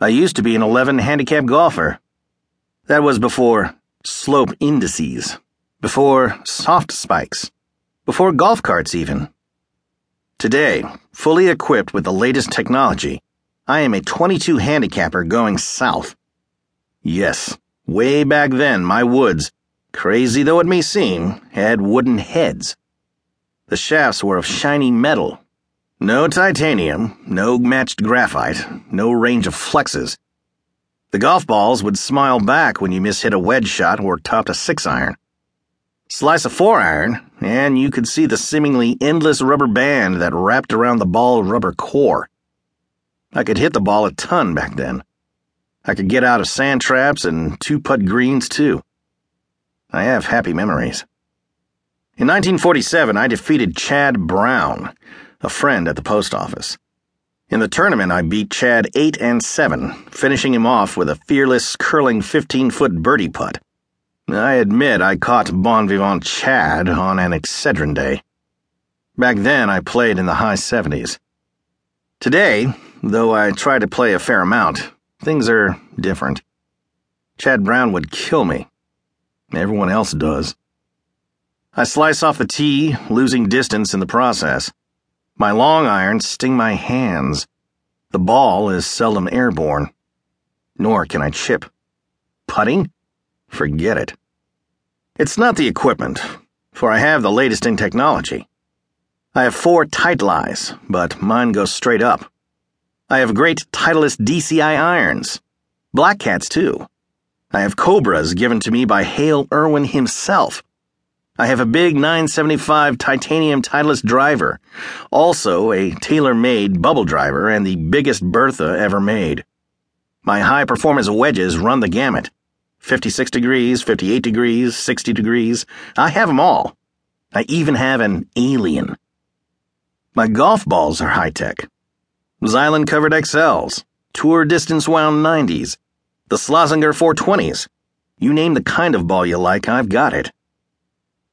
I used to be an 11 handicap golfer. That was before slope indices, before soft spikes, before golf carts even. Today, fully equipped with the latest technology, I am a 22 handicapper going south. Yes, way back then, my woods, crazy though it may seem, had wooden heads. The shafts were of shiny metal. No titanium, no matched graphite, no range of flexes. The golf balls would smile back when you mishit a wedge shot or topped a six iron. Slice a four iron, and you could see the seemingly endless rubber band that wrapped around the ball rubber core. I could hit the ball a ton back then. I could get out of sand traps and two putt greens too. I have happy memories. In 1947, I defeated Chad Brown, a friend at the post office. In the tournament, I beat Chad 8 and 7, finishing him off with a fearless, curling 15 foot birdie putt. I admit I caught bon vivant Chad on an Excedrin day. Back then, I played in the high 70s. Today, though I try to play a fair amount, things are different. Chad Brown would kill me. Everyone else does. I slice off the tee, losing distance in the process. My long irons sting my hands. The ball is seldom airborne. Nor can I chip. Putting? Forget it. It's not the equipment, for I have the latest in technology. I have four tight lies, but mine goes straight up. I have great Titleist DCI irons. Black Cats, too. I have Cobras given to me by Hale Irwin himself. I have a big 975 titanium Titleist driver, also a TaylorMade bubble driver and the biggest Bertha ever made. My high performance wedges run the gamut. 56 degrees, 58 degrees, 60 degrees. I have them all. I even have an alien. My golf balls are high tech. Xylon covered XLs, tour distance wound 90s, the Slazenger 420s. You name the kind of ball you like, I've got it.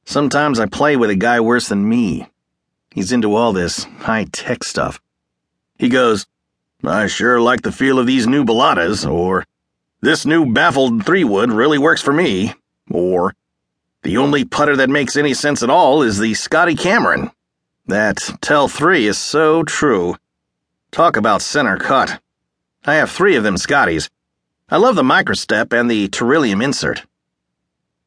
Sometimes I play with a guy worse than me. He's into all this high tech stuff. He goes, I sure like the feel of these new Balatas, or this new Baffler three wood really works for me. Or, the only putter that makes any sense at all is the Scotty Cameron. That Tell 3 is so true. Talk about center cut. I have three of them Scotties. I love the microstep and the Teryllium insert.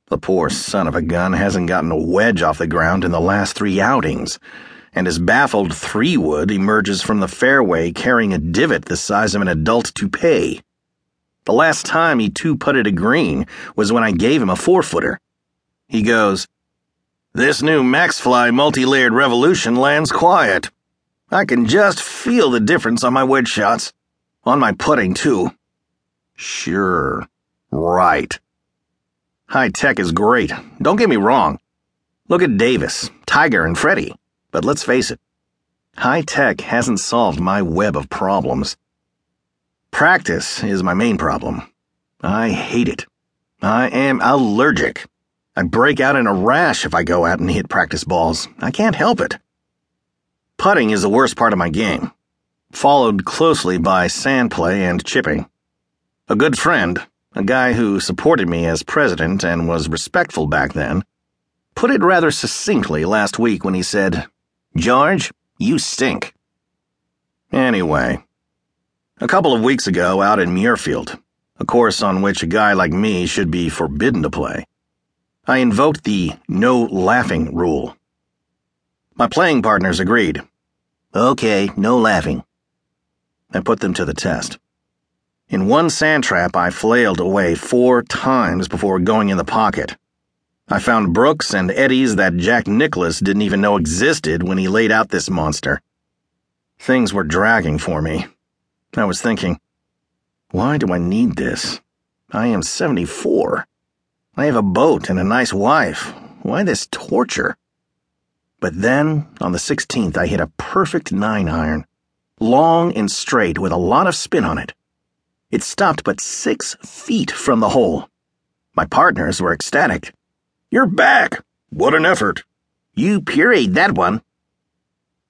The poor son of a gun hasn't gotten a wedge off the ground in the last three outings, and his Baffler three wood emerges from the fairway carrying a divot the size of an adult toupee. The last time he two putted a green was when I gave him a four footer. He goes, This new Maxfli multi layered revolution lands quiet. I can just feel the difference on my wedge shots. On my putting, too. Sure. Right. High tech is great. Don't get me wrong. Look at Davis, Tiger, and Freddie. But let's face it, high tech hasn't solved my web of problems. Practice is my main problem. I hate it. I am allergic. I break out in a rash if I go out and hit practice balls. I can't help it. Putting is the worst part of my game, followed closely by sand play and chipping. A good friend, a guy who supported me as president and was respectful back then, put it rather succinctly last week when he said, George, you stink. Anyway, a couple of weeks ago, out in Muirfield, a course on which a guy like me should be forbidden to play, I invoked the no laughing rule. My playing partners agreed. Okay, no laughing. I put them to the test. In one sand trap, I flailed away four times before going in the pocket. I found brooks and eddies that Jack Nicklaus didn't even know existed when he laid out this monster. Things were dragging for me. I was thinking, why do I need this? I am 74. I have a boat and a nice wife. Why this torture? But then, on the 16th, I hit a perfect nine iron, long and straight with a lot of spin on it. It stopped but six feet from the hole. My partners were ecstatic. You're back! What an effort! You pureed that one.